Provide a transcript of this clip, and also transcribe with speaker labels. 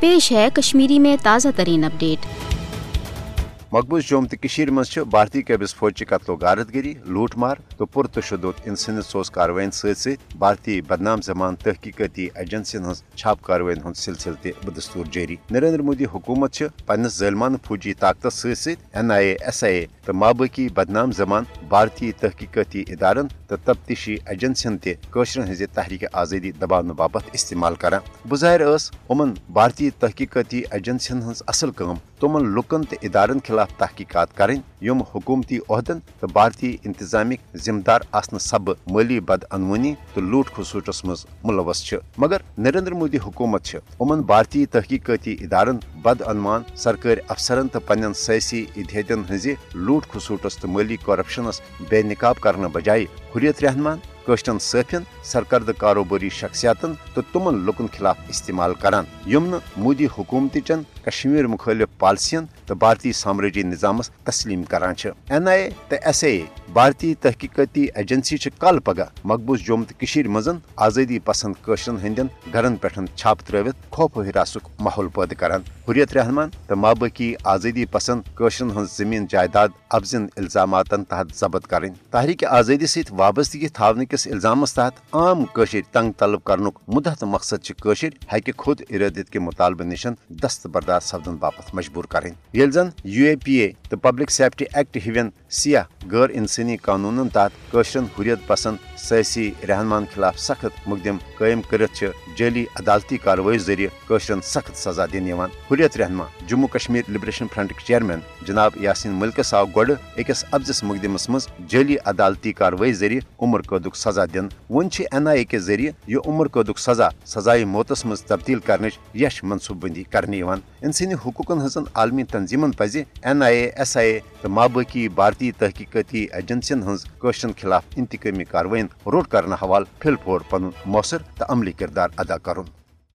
Speaker 1: پیش ہے کشمیری میں تازہ ترین اپڈیٹ۔
Speaker 2: مقبوض جوم تو مز بھارتی قبض فوجی قتل و غارت گری لوٹ مار تو پر تشدد انسانی سوز کاروائن ست ست بھارتی بدنام زمان تحقیقاتی ایجنسین ہز چھاپ کاروائن ہند سلسلہ تہ بدستور جاری نریندر مودی حکومت پنس ظلمان فوجی طاقت ست ست N I A S I اے تو مابقی بدنام زمان بھارتی تحقیقاتی ادارن تو تفتیشی ایجنسین تشرن ہز تحریک آزادی دباؤ باپت استعمال کران بظاہر اس امن بھارتی تحقیقاتی ایجنسین ہز اصل کم تمن لکن تو ادارن خلاف تحقیقات کریں یم حکومتی عہدن تو بھارتی انتظامک ذمہ دار آسن سب مالی بدعنوانی تو لوٹ خصوصس مز ملوث مگر نریندر مودی حکومت امن بھارتی تحقیقاتی ادارن بد عنوان سرکاری افسرن تو پن سیاسی اتحادن ہز لوٹ خصوصس تو مالی کرپشنس بے نقاب کرنے بجائے حریت رہنمان کشٹن صفین سرکرد کاروباری شخصیاتن تو تمن لکن خلاف استعمال کران، یم مودی حکومت چن کشمیر مخالف پالسین تو بھارتی سامراجی نظام تسلیم کران این آئی اے تو ایس اے بھارتی تحقیقاتی ایجنسی کل پگہ مقبوض جوم تو مزن آزادی پسند قشرن ہندین گھرن پہ چھاپ تروت خوف و حراسک ماحول پید کران۔ حریت رحمان تو مابقی آزادی پسند قشرن ہن زمین جائیداد ابزن الزامات تحت ضبط کریں تحریک آزادی ست وابستگی تھاؤن کس الزامس تحت عام قشر تنگ طلب کرنک مدت مقصد قشر ہیکہ خود ارادت کے مطالبہ نشن دست بردار سپدن باپت مجبور کریں یل زن یو اے پی اے تو پبلک سیفٹی ایکٹ ہون سیاہ غیر انسانی قانون تحت قشرن حریت پسند سیاسی رہنمان خلاف سخت مقدم قائم کرت جعلی عدالتی کاروی ذریعہ قشرن سخت سزا دن حریت رہنما، جموں کشمیر لبریشن فرنٹک چیئرمین جناب یاسین ملکس آو گوڑ اکس ابزس مقدمس مز جعلی عدالتی کاروی ذریعہ عمر قید سزا دن ون این آئی اے کے ذریعہ یہ عمر قید سزا سزائے موتس مز تبدیل کرنچ یش منصوبہ بندی کرنے انسانی حقوقن ہزن عالمی تنظیمن پزِ N I A S I اے تو مابقی بھارتی تحقیقاتی ایجنسین ہزن خلاف انتقامی کاروائین روٹ کرنے حوالہ پھل پھور پن مؤثر تو عملی کردار ادا کرن۔